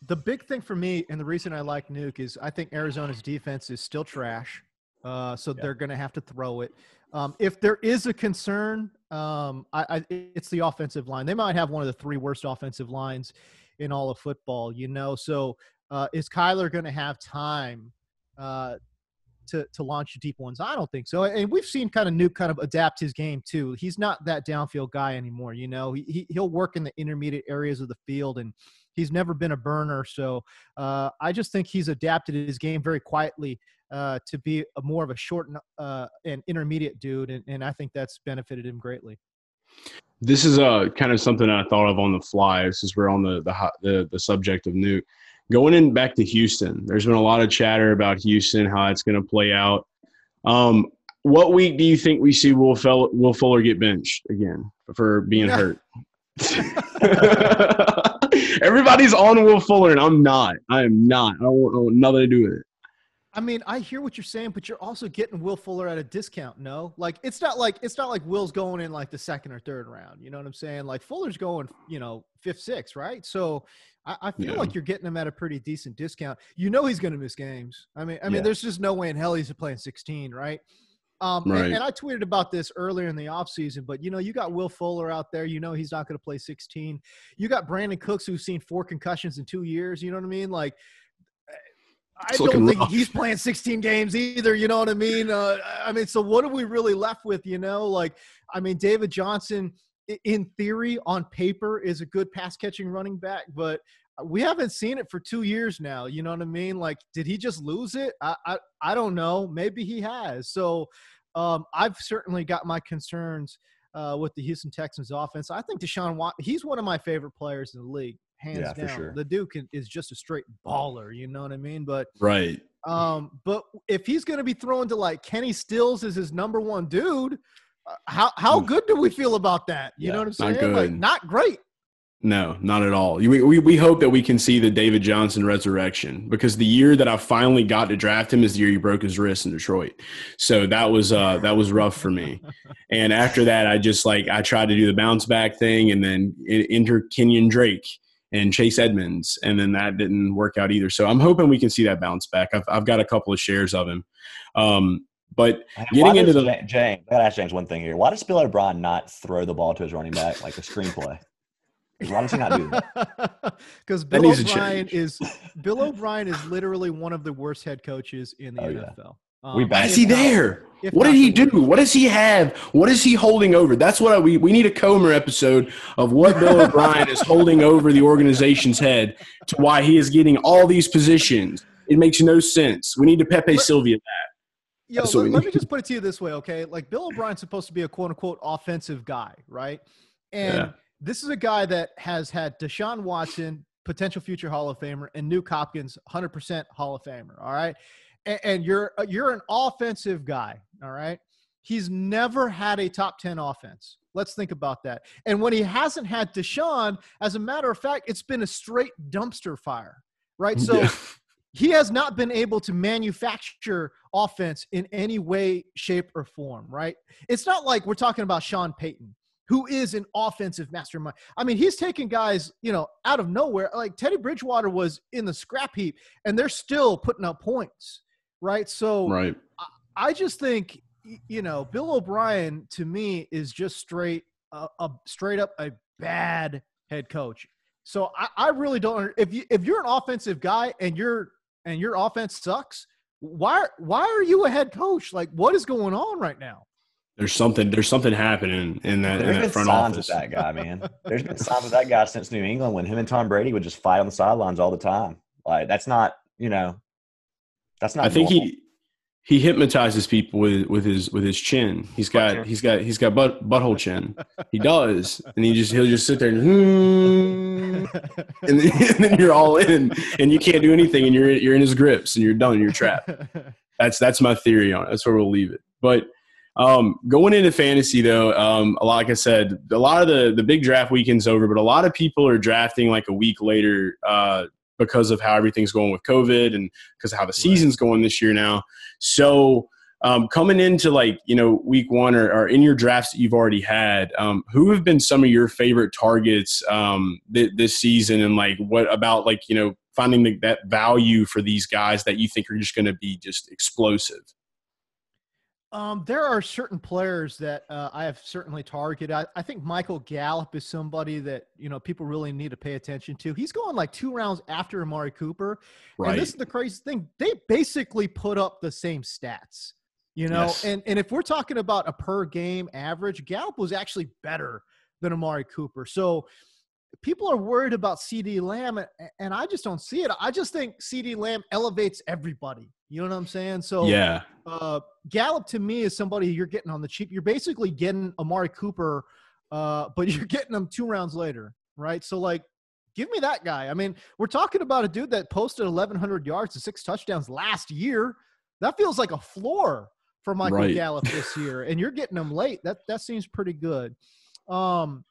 the big thing for me, and the reason I like Nuk is I think Arizona's defense is still trash. Uh, so yeah. they're going to have to throw it. Um, if there is a concern, um, I, I, it's the offensive line. They might have one of the three worst offensive lines in all of football. You know, so uh, is Kyler going to have time uh, to to launch deep ones? I don't think so. And we've seen kind of Nuk kind of adapt his game too. He's not that downfield guy anymore. You know, he he'll work in the intermediate areas of the field and. He's never been a burner, so uh, I just think he's adapted his game very quietly uh, to be a more of a short uh, and intermediate dude, and, and I think that's benefited him greatly. This is uh, kind of something I thought of on the fly. Since we're on the the the, the subject of Nuk, going in back to Houston, there's been a lot of chatter about Houston, how it's going to play out. Um, what week do you think we see Will, Fel- Will Fuller get benched again for being hurt? Everybody's on Will Fuller, and I'm not. I am not. I don't want nothing to do with it. I mean, I hear what you're saying, but you're also getting Will Fuller at a discount. No, like it's not like it's not like Will's going in like the second or third round. You know what I'm saying? Like Fuller's going, you know, fifth, sixth, right? So I, I feel yeah. like you're getting him at a pretty decent discount. You know, he's going to miss games. I mean, I mean, yeah. there's just no way in hell he's playing 16, right? Um, right. And, and, I tweeted about this earlier in the offseason, but you know, you got Will Fuller out there. You know, he's not going to play 16. You got Brandin Cooks, who's seen four concussions in two years. You know what I mean? Like, I don't think rough. he's playing 16 games either. You know what I mean? Uh, I mean, so what are we really left with? You know, like, I mean, David Johnson, in theory, on paper, is a good pass catching running back, but we haven't seen it for two years now. You know what I mean? Like, did he just lose it? I I, I don't know. Maybe he has. So, um, I've certainly got my concerns uh, with the Houston Texans offense. I think Deshaun Watt, he's one of my favorite players in the league hands yeah, down. Sure. The Duke is just a straight baller, you know what I mean? But right. Um, but if he's going to be thrown to like Kenny Stills as his number one dude, how how good do we feel about that? You yeah, know what I'm saying? Not good. Like not great. No, not at all. We, we, we hope that we can see the David Johnson resurrection because the year that I finally got to draft him is the year he broke his wrist in Detroit. So that was uh, that was rough for me. And after that, I just like I tried to do the bounce back thing and then enter Kenyon Drake and Chase Edmonds, and then that didn't work out either. So I'm hoping we can see that bounce back. I've, I've got a couple of shares of him. Um, but getting into the James, I gotta ask James one thing here. Why does Bill O'Brien not throw the ball to his running back like a screenplay? Why does he not do that? Because Bill O'Brien is Bill O'Brien is literally one of the worst head coaches in the oh, NFL. Yeah. Um, we Why is he there? what did he do? What does he have? What is he holding over? That's what I, we we need a Comer episode of what Bill O'Brien is holding over the organization's head to why he is getting all these positions. It makes no sense. We need to Pepe let, Sylvia that. Yo, let, let me just put it to you this way, okay? Like Bill O'Brien's supposed to be a quote unquote offensive guy, right? And yeah. this is a guy that has had Deshaun Watson, potential future Hall of Famer, and Nuk Hopkins, 100% Hall of Famer, all right? and, and you're uh, you're an offensive guy, all right? He's never had a top 10 offense. Let's think about that. And when he hasn't had Deshaun, as a matter of fact, it's been a straight dumpster fire, right? So yeah. He has not been able to manufacture offense in any way, shape, or form, right? It's not like we're talking about Sean Payton, who is an offensive mastermind. I mean, he's taking guys, you know, out of nowhere. Like Teddy Bridgewater was in the scrap heap, and they're still putting up points right? So right. I, I just think you know Bill O'Brien to me is just straight uh, a straight up a bad head coach. So I, I really don't. If you if you're an offensive guy and you're and your offense sucks, why why are you a head coach? Like what is going on right now? There's something there's something happening in that, in that front signs office. Of that guy, man. There's been signs of that guy since New England when him and Tom Brady would just fight on the sidelines all the time. Like that's not you know that's not. I think he he hypnotizes people with with his with his chin. He's got he's got he's got butt butthole chin. He does, and he just he'll just sit there and, hmm, and, then, and then you're all in, and you can't do anything, and you're you're in his grips, and you're done. You're trapped. That's that's my theory on it. That's where we'll leave it. But um, going into fantasy though, um, like I said, a lot of the the big draft weekend's over, but a lot of people are drafting like a week later uh, because of how everything's going with COVID and because of how the season's going this year now. So um, coming into like you know week one or, or, in your drafts that you've already had, um, who have been some of your favorite targets um, th- this season, and like what about like you know finding the, that value for these guys that you think are just going to be just explosive? Um, there are certain players that uh, I have certainly targeted. I, I, think Michael Gallup is somebody that you know people really need to pay attention to. He's going like two rounds after Amari Cooper, right. and this is the crazy thing. They basically put up the same stats, you know. Yes. And and if we're talking about a per game average, Gallup was actually better than Amari Cooper. So people are worried about CeeDee Lamb, and I just don't see it. I just think CeeDee Lamb elevates everybody. You know what I'm saying? So yeah, uh, Gallup to me is somebody you're getting on the cheap. You're basically getting Amari Cooper, uh, but you're getting him two rounds later, right? So like, give me that guy. I mean, we're talking about a dude that posted 1,100 yards and six touchdowns last year. That feels like a floor for Michael right. Gallup this year, and you're getting him late. That that seems pretty good. Um,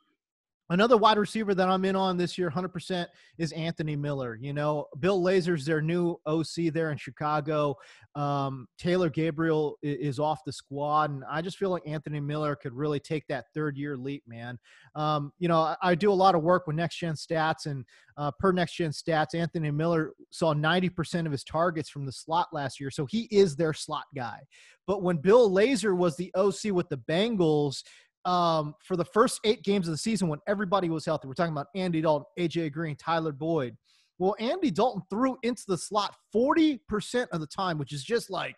Another wide receiver that I'm in on this year, 100%, is Anthony Miller. You know, Bill Lazor's their new OC there in Chicago. Um, Taylor Gabriel is off the squad, and I just feel like Anthony Miller could really take that third year leap, man. Um, you know, I, I, do a lot of work with Next Gen Stats, and uh, per Next Gen Stats, Anthony Miller saw 90% of his targets from the slot last year, so he is their slot guy. But when Bill Lazor was the OC with the Bengals, um, for the first eight games of the season when everybody was healthy. We're talking about Andy Dalton, AJ Green, Tyler Boyd. Well, Andy Dalton threw into the slot 40% of the time, which is just like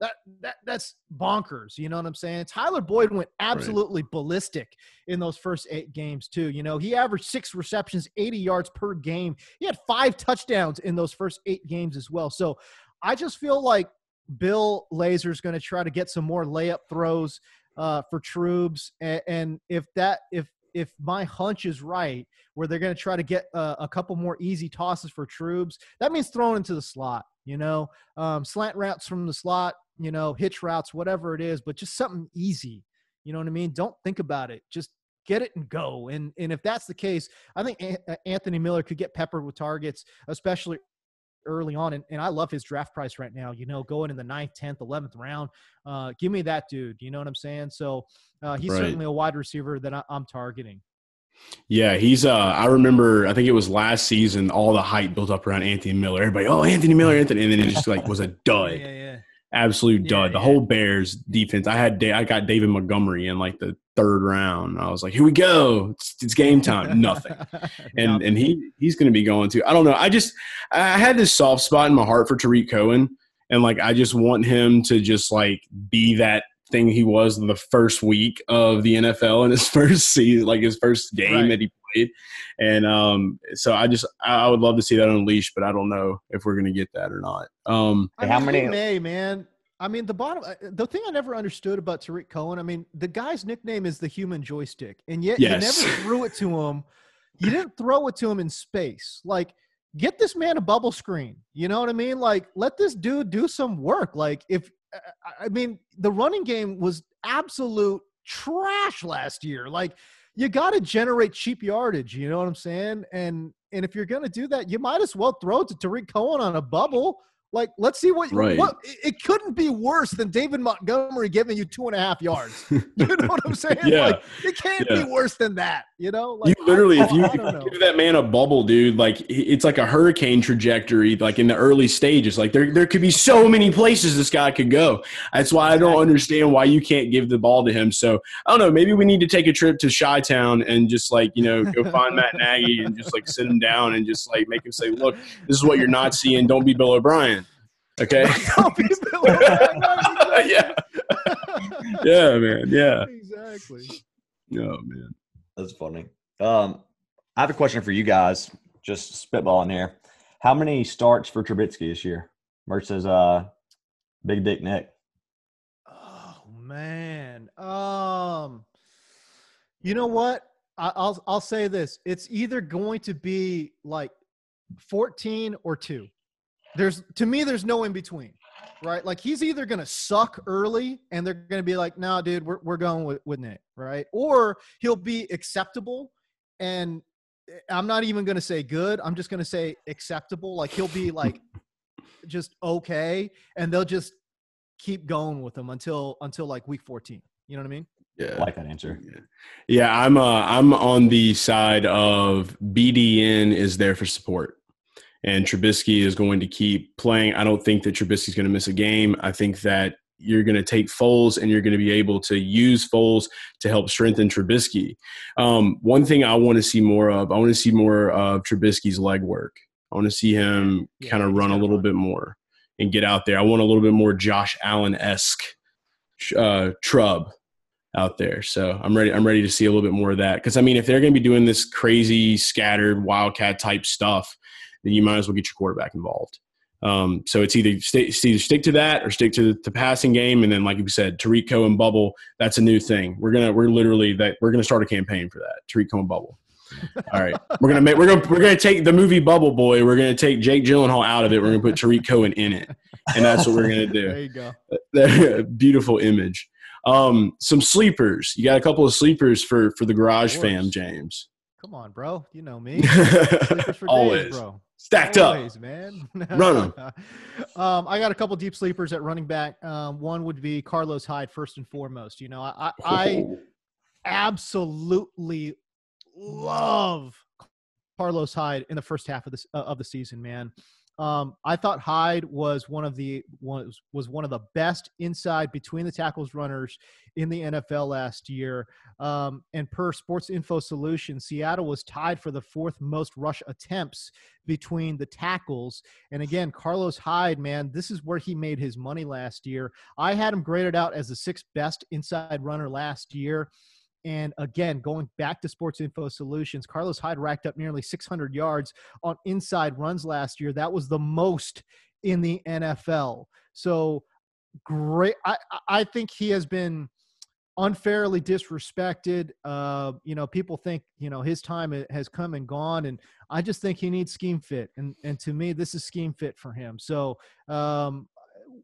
that, that that's bonkers. You know what I'm saying? Tyler Boyd went absolutely right. ballistic in those first eight games, too. You know, he averaged six receptions, 80 yards per game. He had five touchdowns in those first eight games as well. So I just feel like Bill Lazor's going to try to get some more layup throws uh, for troops, and, and, if that if if my hunch is right, where they're going to try to get uh, a couple more easy tosses for troops, that means throwing into the slot. You know, um, slant routes from the slot, you know, hitch routes, whatever it is, but just something easy. You know what I mean? Don't think about it. Just get it and go. And and if that's the case, I think Anthony Miller could get peppered with targets, especially early on. And, and I love his draft price right now, you know, going in the ninth, 10th, 11th round. Uh, give me that dude. You know what I'm saying? So uh, he's right. certainly a wide receiver that I, I'm targeting. Yeah, he's. Uh, I remember. I think it was last season. All the hype built up around Anthony Miller. Everybody, oh, Anthony Miller, Anthony, and then it just like was a dud. yeah, yeah absolute dud. Yeah, the whole Bears defense. I had I got David Montgomery in like the third round. I was like, here we go. It's, it's game time. Nothing. and and he he's going to be going to. I don't know. I just I had this soft spot in my heart for Tarik Cohen, and like I just want him to just like be that thing he was the first week of the NFL in his first season, like his first game right. that he played. And um, so I just I would love to see that unleashed, but I don't know if we're gonna get that or not. Um, I mean, how many? May man. I mean, the bottom, uh, the thing I never understood about Tarik Cohen. I mean, the guy's nickname is the human joystick, and yet yes. you never threw it to him. You didn't throw it to him in space. Like, get this man a bubble screen. You know what I mean? Like, let this dude do some work. Like, if I mean, the running game was absolute trash last year. Like, you got to generate cheap yardage. You know what I'm saying? And and if you're going to do that, you might as well throw it to Tarik Cohen on a bubble like, let's see what, right. what it couldn't be worse than David Montgomery giving you two and a half yards. you know what I'm saying? yeah. Like, it can't yeah. be worse than that. You know, like, you literally, I, if you, give that man a bubble, dude, like it's like a hurricane trajectory, like in the early stages. Like there, there could be so many places this guy could go. That's why I don't understand why you can't give the ball to him. So I don't know. Maybe we need to take a trip to Chi Town and just like you know go find Matt Nagy and just like sit him down and just like make him say, "Look, this is what you're not seeing. Don't be Bill O'Brien." Okay. yeah. yeah, man. Yeah. Exactly. Oh man. That's funny. Um, I have a question for you guys. Just spitballing here. How many starts for Trubisky this year versus uh Big Dick Nick? Oh man. Um you know what? I, I'll I'll say this. It's either going to be like 14 or 2 there's to me there's no in between right like he's either going to suck early and they're going to be like no nah, dude we're, we're going with, with nick right or he'll be acceptable and eh, i'm not even going to say good i'm just going to say acceptable like he'll be like just okay and they'll just keep going with him until until like week 14. You know what I mean? Yeah. I like that answer. Yeah. yeah, I'm uh I'm on the side of BDN is there for support. And Trubisky is going to keep playing. I don't think that Trubisky's going to miss a game. I think that you're going to take Foles and you're going to be able to use Foles to help strengthen Trubisky. Um, one thing I want to see more of, I want to see more of Trubisky's leg work. I want to see him yeah, kind of run a little run. bit more and get out there. I want a little bit more Josh Allen esque uh, Trub out there. So I'm ready. I'm ready to see a little bit more of that. Because I mean, if they're going to be doing this crazy, scattered wildcat type stuff, then you might as well get your quarterback involved. Um, so it's either, stay, it's either stick to that or stick to the passing game, and then, like you said, Tarik Cohen bubble. That's a new thing. We're gonna we're literally that we're gonna start a campaign for that Tarik Cohen bubble. All right, we're gonna make we're gonna we're gonna take the movie Bubble Boy. We're gonna take Jake Gyllenhaal out of it. We're gonna put Tarik Cohen in it, and that's what we're gonna do. there you go. Beautiful image. Um, some sleepers. You got a couple of sleepers for for the Garage Fam, James. Come on, bro. You know me. sleepers for Always. Days, bro. Stacked Always, up, man. Run them. um, I got a couple deep sleepers at running back. Um, one would be Carlos Hyde first and foremost. You know, I, I oh. absolutely love Carlos Hyde in the first half of this uh, of the season, man. Um, I thought Hyde was one of the was was one of the best inside between the tackles runners in the NFL last year. Um, and per Sports Info Solutions, Seattle was tied for the fourth most rush attempts between the tackles. And again, Carlos Hyde, man, this is where he made his money last year. I had him graded out as the sixth best inside runner last year. And again, going back to Sports Info Solutions, Carlos Hyde racked up nearly 600 yards on inside runs last year. That was the most in the NFL. So great. I, I think he has been unfairly disrespected. Uh, you know, people think you know his time has come and gone, and I just think he needs scheme fit. And and to me, this is scheme fit for him. So um,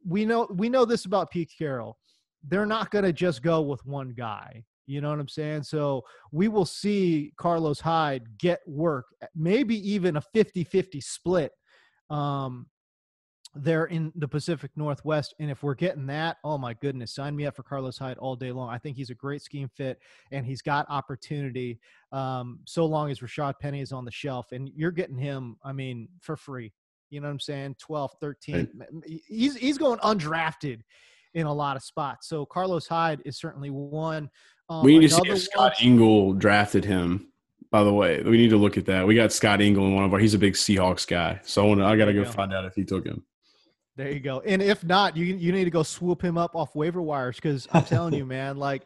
we know we know this about Pete Carroll. They're not going to just go with one guy. You know what I'm saying? So we will see Carlos Hyde get work, maybe even a 50 50 split um, there in the Pacific Northwest. And if we're getting that, oh my goodness, sign me up for Carlos Hyde all day long. I think he's a great scheme fit and he's got opportunity um, so long as Rashaad Penny is on the shelf. And you're getting him, I mean, for free. You know what I'm saying? 12, 13. He's, he's going undrafted in a lot of spots. So Carlos Hyde is certainly one. Um, we need to see if Scott Ingle drafted him. By the way, we need to look at that. We got Scott Ingle in one of our. He's a big Seahawks guy, so I want to. I got to go, go find out if he took him. There you go. And if not, you you need to go swoop him up off waiver wires because I'm telling you, man, like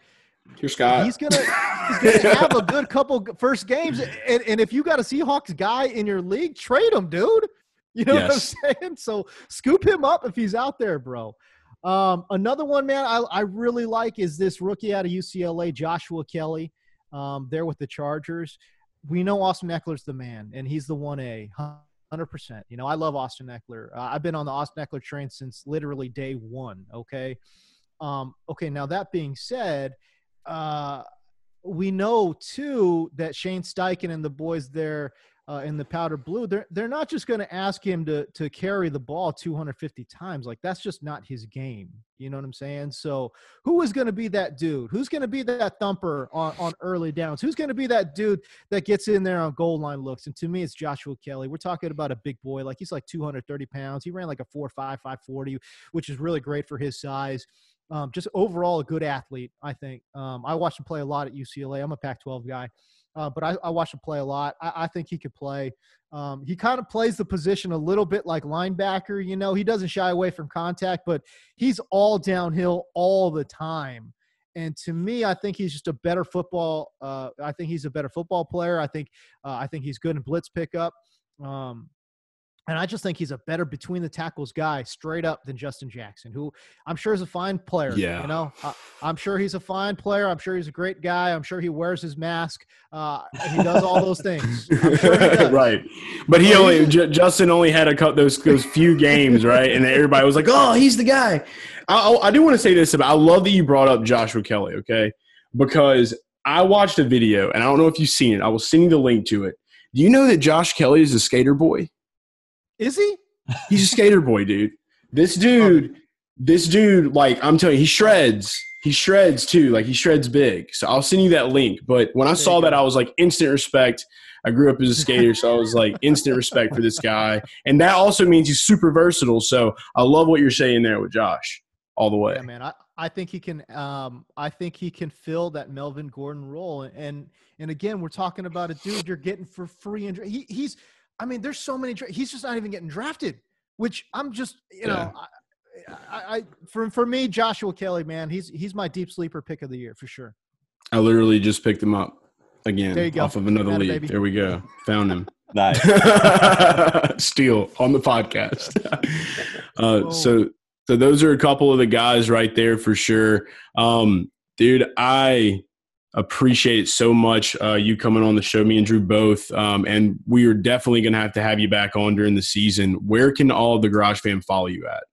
Here, Scott. He's gonna he's gonna have a good couple first games. And, and if you got a Seahawks guy in your league, trade him, dude. You know yes. what I'm saying? So scoop him up if he's out there, bro. Um, another one, man, I, I really like is this rookie out of UCLA, Joshua Kelley, Um, there with the Chargers. We know Austin Ekeler's the man, and he's the one A, hundred percent. You know, I love Austin Ekeler. Uh, I've been on the Austin Ekeler train since literally day one. Okay, um, okay. Now that being said, uh, we know too that Shane Steichen and the boys there uh, in the powder blue, they're they're not just going to ask him to to carry the ball 250 times. Like that's just not his game. You know what I'm saying? So who is going to be that dude? Who's going to be that thumper on, on early downs? Who's going to be that dude that gets in there on goal line looks? And to me, it's Joshua Kelley. We're talking about a big boy. Like he's like 230 pounds. He ran like a four five five forty, which is really great for his size. Um, just overall a good athlete, I think. Um, I watched him play a lot at UCLA. I'm a Pac-12 guy uh, but I, I watched him play a lot. I, I think he could play. Um, he kind of plays the position a little bit like linebacker. You know, he doesn't shy away from contact, but he's all downhill all the time. And to me, I think he's just a better football. Uh, I think he's a better football player. I think uh, I think he's good in blitz pickup. Um, and I just think he's a better between the tackles guy straight up than Justin Jackson, who I'm sure is a fine player. Yeah. You know, I, am sure he's a fine player. I'm sure he's a great guy. I'm sure he wears his mask. Uh, he does all those things. Sure right. But he only, J- Justin only had a cut those, those few games, right? And everybody was like, oh, he's the guy. I, I do want to say this about, I love that you brought up Joshua Kelley, okay? Because I watched a video and I don't know if you've seen it. I will send you the link to it. Do you know that Josh Kelley is a skater boy? Is he? He's a skater boy, dude. This dude this dude, like I'm telling you, he shreds. He shreds too. Like he shreds big. So I'll send you that link. But when I saw that, I was like instant respect. I grew up as a skater, so I was like instant respect for this guy. And that also means he's super versatile. So I love what you're saying there with Josh all the way. Yeah, man. I, I think he can um I think he can fill that Melvin Gordon role. And and again, we're talking about a dude you're getting for free and he, he's I mean, there's so many he's just not even getting drafted, which I'm just, you know, I, I, for for me, Joshua Kelley, man, he's he's my deep sleeper pick of the year for sure. I literally just picked him up again there you go. off of another league. Baby. There we go. Found him. nice. Steal on the podcast. uh, so so those are a couple of the guys right there for sure. Um, dude, I appreciate it so much uh, you coming on the show me and drew both um, and we are definitely going to have to have you back on during the season where can all the garage fam follow you at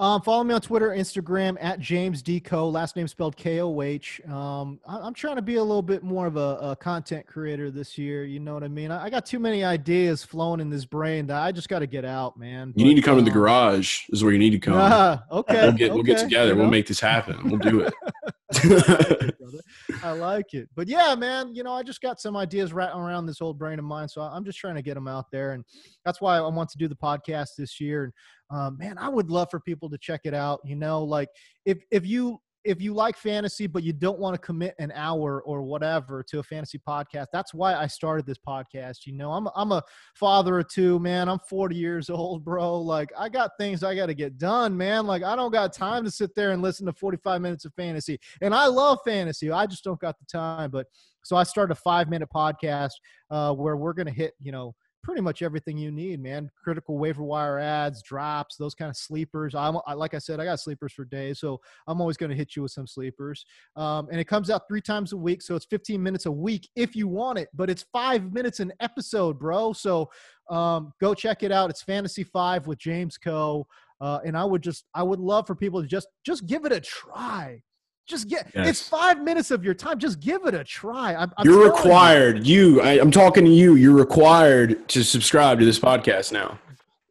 um, follow me on Twitter, Instagram at James deco Last name spelled K O H. Um, I, am trying to be a little bit more of a, a, content creator this year. You know what I mean? I, I, got too many ideas flowing in this brain that I just got to get out, man. You but, need to come to the um, garage. Is where you need to come. Uh, okay. We'll get, okay. we'll get together. You know? We'll make this happen. We'll do it. I like it. But yeah, man, you know, I just got some ideas rattling around this old brain of mine. So I'm just trying to get them out there. And that's why I want to do the podcast this year. And um, man, I would love for people to check it out. You know, like if if you if you like fantasy but you don't want to commit an hour or whatever to a fantasy podcast that's why i started this podcast you know? I'm, I'm a father of two man. I'm 40 years old bro. Like i got things i got to get done man. Like i don't got time to sit there and listen to 45 minutes of fantasy. And i love fantasy. I just don't got the time. But so i started a five minute podcast uh, where we're to hit you know pretty much everything you need, man. Critical waiver wire ads, drops, those kind of sleepers. I'm I, like I said, I got sleepers for days, so I'm always going to hit you with some sleepers. Um, and it comes out three times a week, so it's 15 minutes a week if you want it, but it's five minutes an episode, bro. So um, go check it out. It's Fantasy Five with James Koh. Uh, and I would just, I would love for people to just, just give it a try. Just get yes. it's five minutes of your time. Just give it a try. I'm, I'm you're required. You, you I, am talking to you. You're required to subscribe to this podcast now.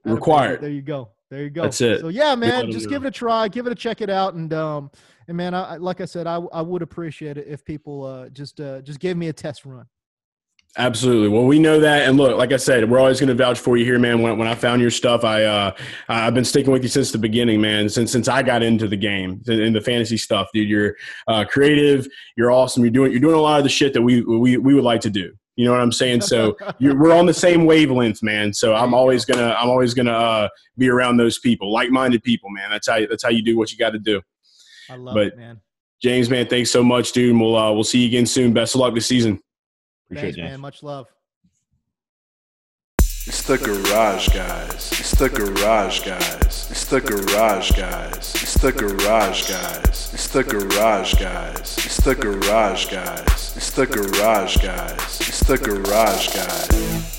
Required. There you go. There you go. That's it. So yeah, man, just give it a try. Give it a check it out, and um, and man, I, like I said, I I would appreciate it if people uh just uh just gave me a test run. Absolutely. Well, we know that, and look, like I said, we're always going to vouch for you here, man. When, when I found your stuff, I uh, I've been sticking with you since the beginning, man. Since since I got into the game, in the fantasy stuff, dude. You're uh, creative. You're awesome. You're doing you're doing a lot of the shit that we we we would like to do. You know what I'm saying? So we're on the same wavelength, man. So I'm always gonna I'm always gonna uh, be around those people, like-minded people, man. That's how that's how you do what you got to do. I love but, it, man. James, man, thanks so much, dude. We'll uh, we'll see you again soon. Best of luck this season. Appreciate Thanks, it, man. Much love. It's the garage guys. It's the garage guys. It's the garage guys. It's the garage guys. It's the garage guys. It's the garage guys. It's the garage guys. It's the garage guys.